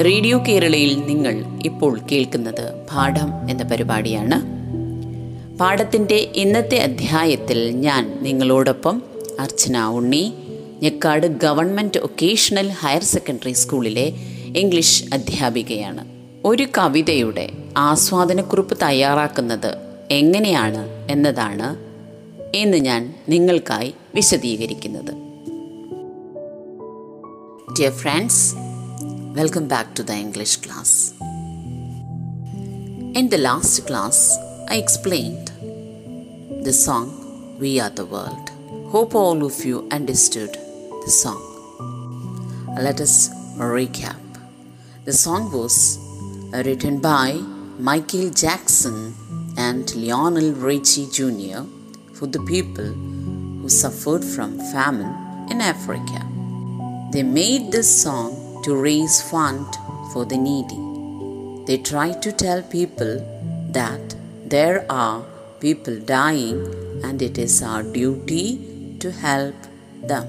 Radio കേരളയിൽ നിങ്ങൾ ഇപ്പോൾ കേൾക്കുന്നത് പാഠം എന്ന പരിപാടിയാണ്. പാഠത്തിന്റെ ഇന്നത്തെ അധ്യായത്തിൽ ഞാൻ നിങ്ങളോടൊപ്പം Archana Unni Njekkad government vocational higher secondary സ്കൂളിലെ ഇംഗ്ലീഷ് അധ്യാപികയാണ്. ഒരു കവിതയുടെ ആസ്വാദനക്കുറിപ്പ് തയ്യാറാക്കുന്നത് എങ്ങനെയാണ് എന്നതാണ് ഇന്ന് ഞാൻ നിങ്ങൾക്കായി വിശദീകരിക്കുന്നത്. Dear friends, welcome back to the English class. In the last class, I explained the song We Are the World. Hope all of you understood the song. Let us recap. The song was written by Michael Jackson and Lionel Richie Jr. for the people who suffered from famine in Africa. They made this song to raise fund for the needy. They try to tell people that there are people dying and it is our duty to help them.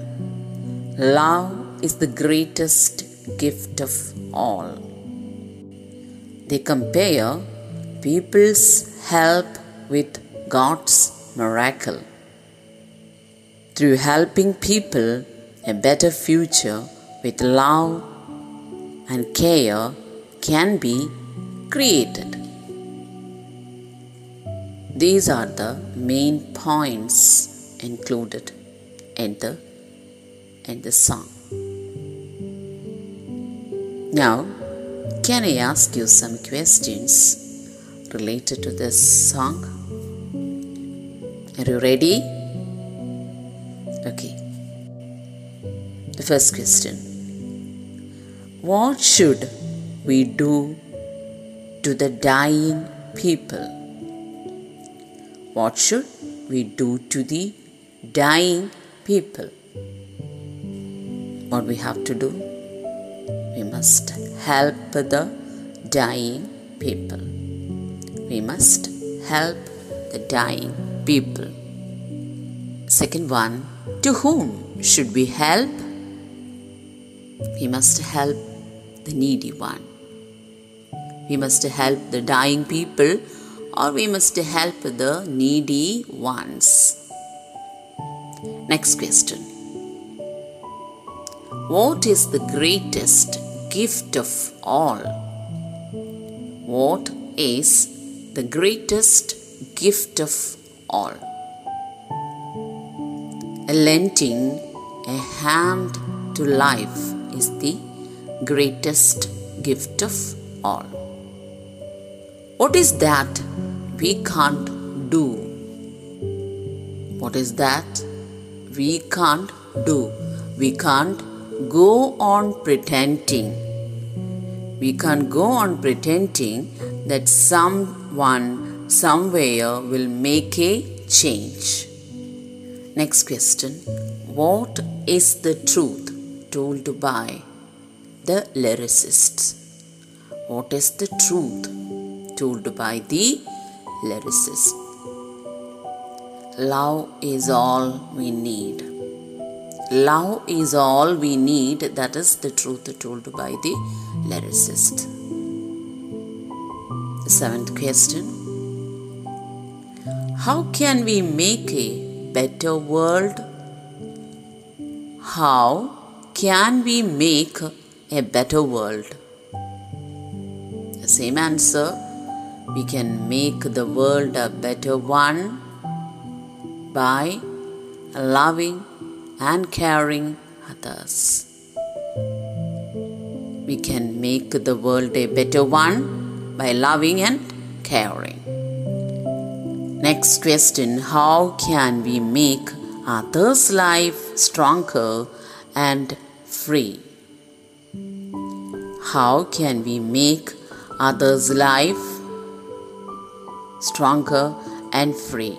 Love is the greatest gift of all. They compare people's help with God's miracle. Through helping people, a better future with love and care can be created. These are the main points included in the in the song. Now, can I ask you some questions related to this song? Are you ready? Okay. The first question What should we do to the dying people? What should we do to the dying people? What we have to do? We must help the dying people. We must help the dying people. Second one, to whom should we help? We must help the needy one. We must help the dying people or we must help the needy ones. Next question What is the greatest gift of all? What is the greatest gift of all? A lending a hand to life is the greatest gift of all. What is that we can't do? What is that we can't do? We can't go on pretending. We can't go on pretending that someone somewhere will make a change. Next question What is the truth told by the lyricists? What is the truth told by the lyricist? Love is all we need. Love is all we need. That is the truth told by the lyricist. Seventh question How can we make a better world? How can we make a better world? The same answer. We can make the world a better one by loving and caring others. We can make the world a better one by loving and caring. Next question How can we make others' life stronger and free? How can we make others' life stronger, and free.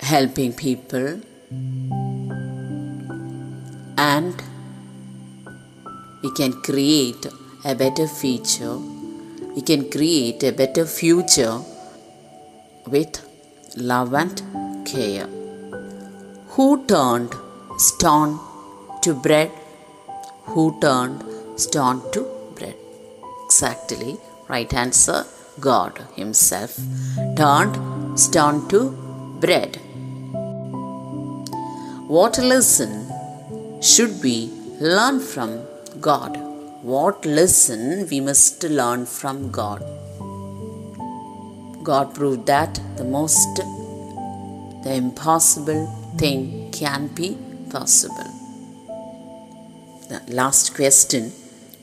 Helping people and we can create a better future. We can create a better future with love and care. Who turned stone to bread? Who turned stone to bread? Exactly. Right answer God Himself turned stone to bread. What lesson should we learn from God? What lesson we must learn from God? God proved that the most, the impossible thing can be possible. The last question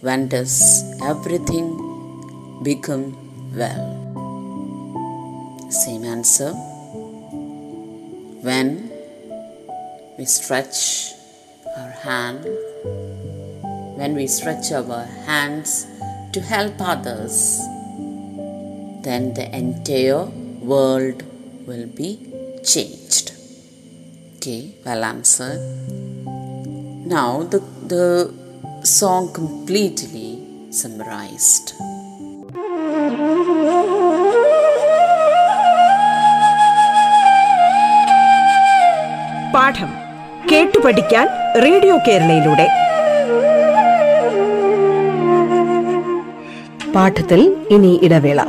When does everything become well? Same answer. When we stretch our hand, when we stretch our hands to help others, then the entire world will be changed. Okay, well answered. Now the, the song completely summarized. പാഠം കേട്ടു പഠിക്കാൻ radio കേരളയിലൂടെ പാഠത്തിൽ ഇനി ഇടവേള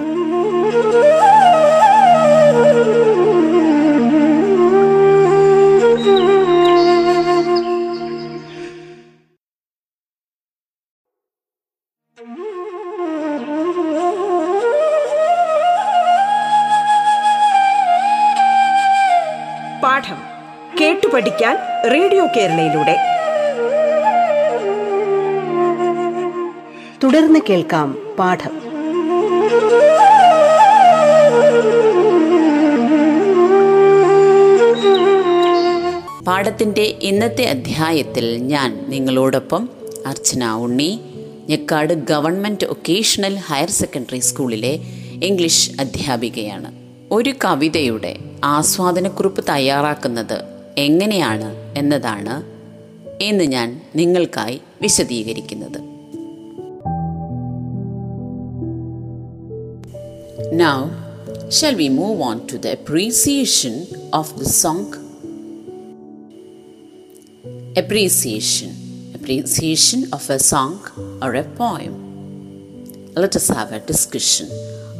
കേൾക്കാം പാഠം. പാഠത്തിന്റെ ഇന്നത്തെ അധ്യായത്തിൽ ഞാൻ നിങ്ങളോടൊപ്പം Archana Unni Njekkad government vocational higher secondary സ്കൂളിലെ ഇംഗ്ലീഷ് അധ്യാപികയാണ്. ഒരു കവിതയുടെ ആസ്വാദനക്കുറിപ്പ് തയ്യാറാക്കുന്നത് എങ്ങനെയാണ് എന്നതാണ് ഇന്ന് ഞാൻ നിങ്ങൾക്കായി വിശദീകരിക്കുന്നത്. Now, shall we move on to the appreciation of the song? Appreciation. Appreciation of a song or a poem. Let us have a discussion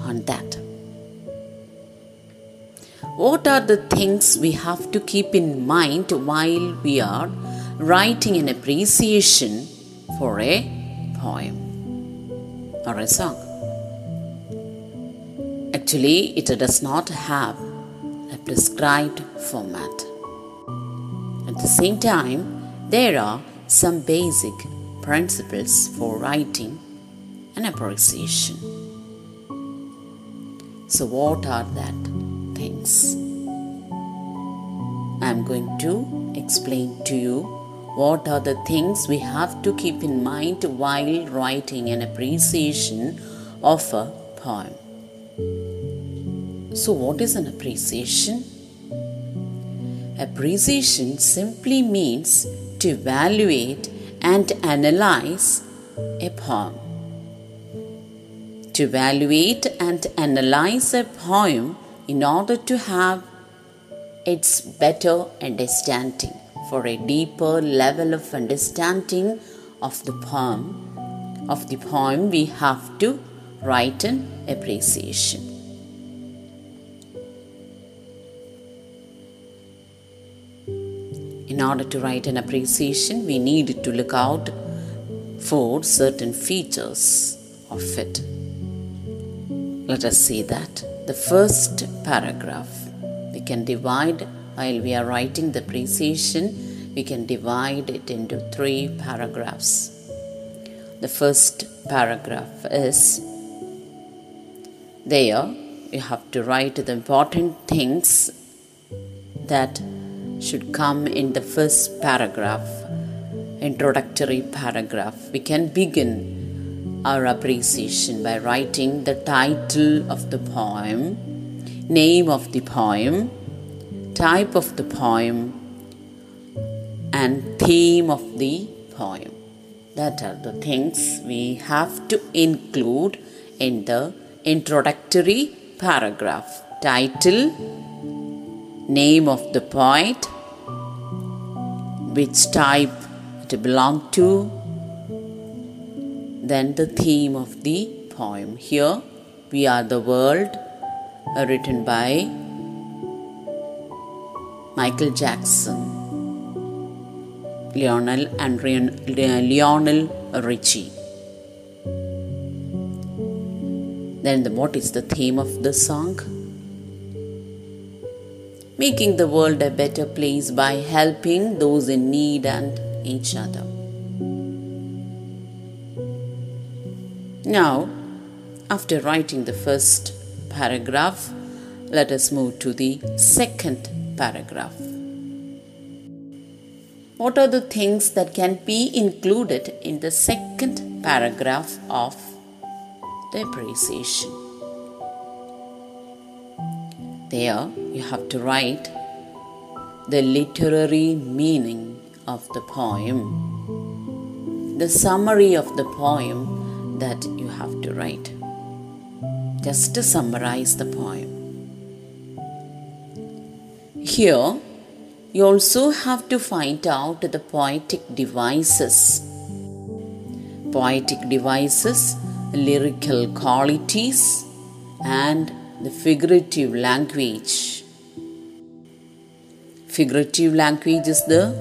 on that. What are the things we have to keep in mind while we are writing an appreciation for a poem or a song? Actually, it does not have a prescribed format. At the same time, there are some basic principles for writing an appreciation. So, what are that things? I am going to explain to you what are the things we have to keep in mind while writing an appreciation of a poem. So, what is an appreciation? Appreciation simply means to evaluate and analyze a poem. To evaluate and analyze a poem in order to have its better understanding for a deeper level of understanding of the poem of the poem we have to write an appreciation In order to write an appreciation, we need to look out for certain features of it. Let us see that. The first paragraph we can divide while we are writing the appreciation, we can divide it into three paragraphs. The first paragraph is there you have to write the important things that should come in the first paragraph, introductory paragraph. We can begin our appreciation by writing the title of the poem, name of the poem, type of the poem, and theme of the poem. That are the things we have to include in the introductory paragraph. Title, name of the poet, which type it belong to, then the theme of the poem. Here, We Are the World, uh, written by Michael Jackson, Lionel and Lionel Richie. Then, the, what is the theme of the song? Making the world a better place by helping those in need and each other. Now, after writing the first paragraph, let us move to the second paragraph. What are the things that can be included in the second paragraph of the appreciation? There, you have to write the literary meaning of the poem, the summary of the poem that you have to write. Just to summarize the poem. Here, you also have to find out the poetic devices. Poetic devices, lyrical qualities, and the figurative language. Figurative language is the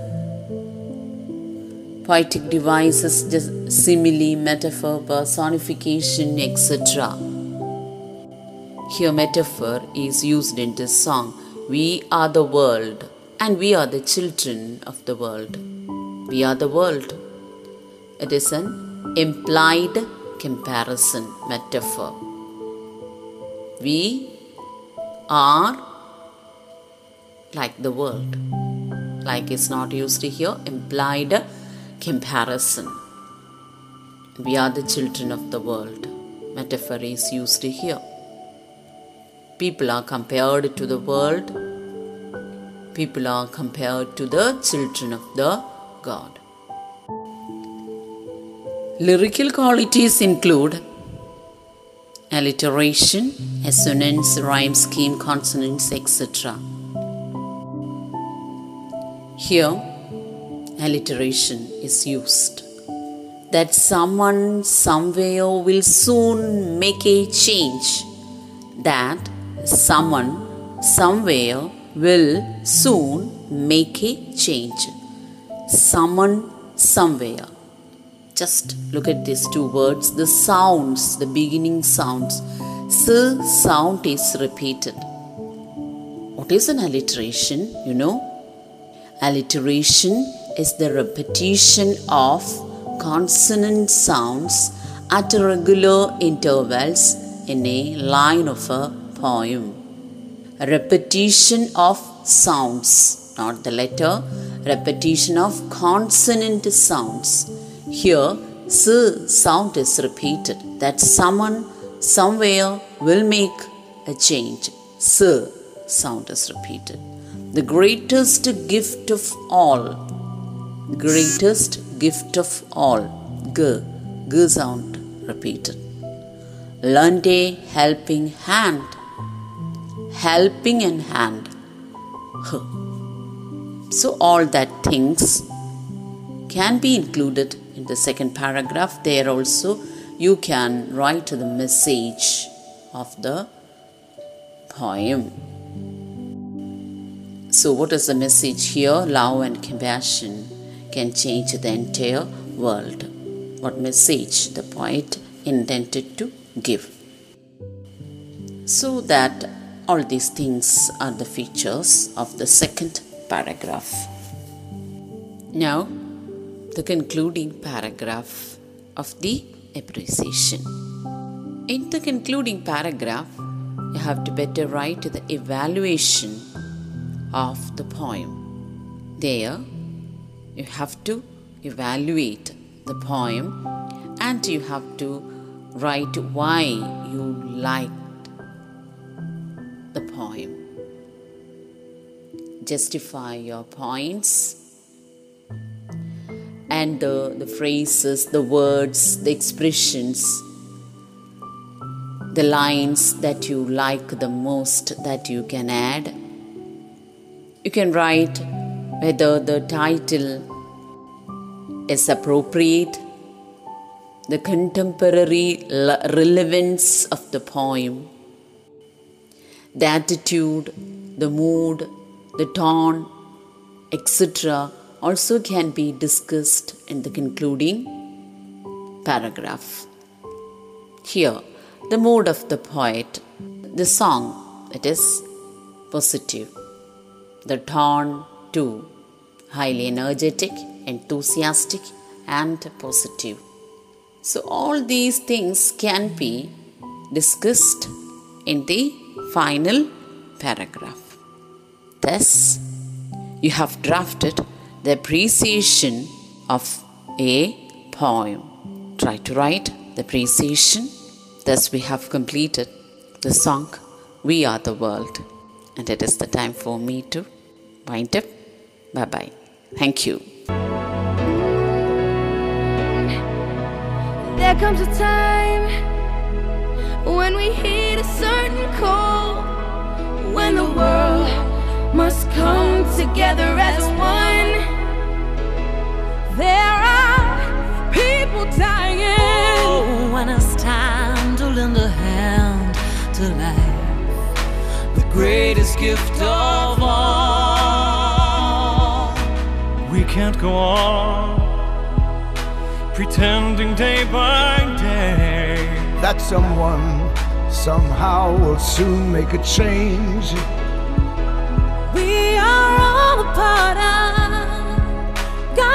poetic devices, simile, metaphor, personification, etc. Here, metaphor is used in this song. We are the world, and we are the children of the world. We are the world. It is an implied comparison metaphor. We are like the world. Like is not used here, implied comparison. We are the children of the world. Metaphor is used here. People are compared to the world. People are compared to the children of the God. Lyrical qualities include alliteration, assonance, rhyme scheme, consonants, etc. Here, alliteration is used. That someone somewhere will soon make a change. That someone somewhere will soon make a change. Someone somewhere. Just look at these two words the sounds, the beginning sounds. S sound is repeated. What is an alliteration? You know? Alliteration is the repetition of consonant sounds at regular intervals in a line of a poem. Repetition of sounds, not the letter, repetition of consonant sounds. Here, s sound is repeated. That someone somewhere will make a change. S sound is repeated. The greatest gift of all greatest gift of all. G, G sound repeated. Lend a helping hand. Helping in hand. H. So all that things can be included the second paragraph. There also you can write the message of the poem. So, what is the message here? Love and compassion can change the entire world. What message the poet intended to give. So that all these things are the features of the second paragraph. Now, the concluding paragraph of the appreciation. In the concluding paragraph, you have to better write the evaluation of the poem. There, you have to evaluate the poem and you have to write why you liked the poem. Justify your points and the, the phrases, the words, the expressions, the lines that you like the most that you can add. You can write whether the title is appropriate, the contemporary relevance of the poem, the attitude, the mood, the tone, etc., also can be discussed in the concluding paragraph. Here, the mood of the poet, the song, it is positive, the tone, too, highly energetic, enthusiastic, and positive. So, all these things can be discussed in the final paragraph. Thus, you have drafted the appreciation of a poem. Try to write the appreciation. Thus, we have completed the song We Are the World. And it is the time for me to wind up. Bye bye. Thank you. There comes a time when we a certain call, when the world must come together as one. There are people dying. Oh, when it's time to lend a hand to life, the greatest gift of all. We can't go on pretending day by day that someone somehow will soon make a change.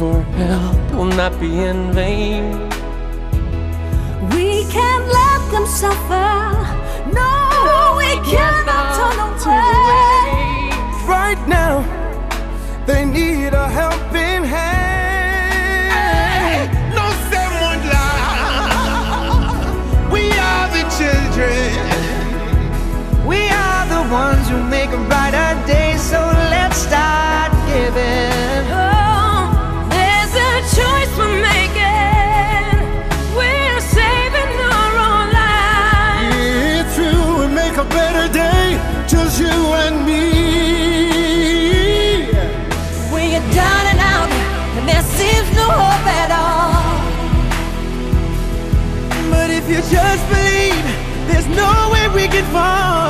for help will not be in vain. We can't let them suffer. No, we cannot turn away. Right now, they need a helping hand. No someone lie. We are the children. We are the ones who make a brighter day. So let's start giving. Way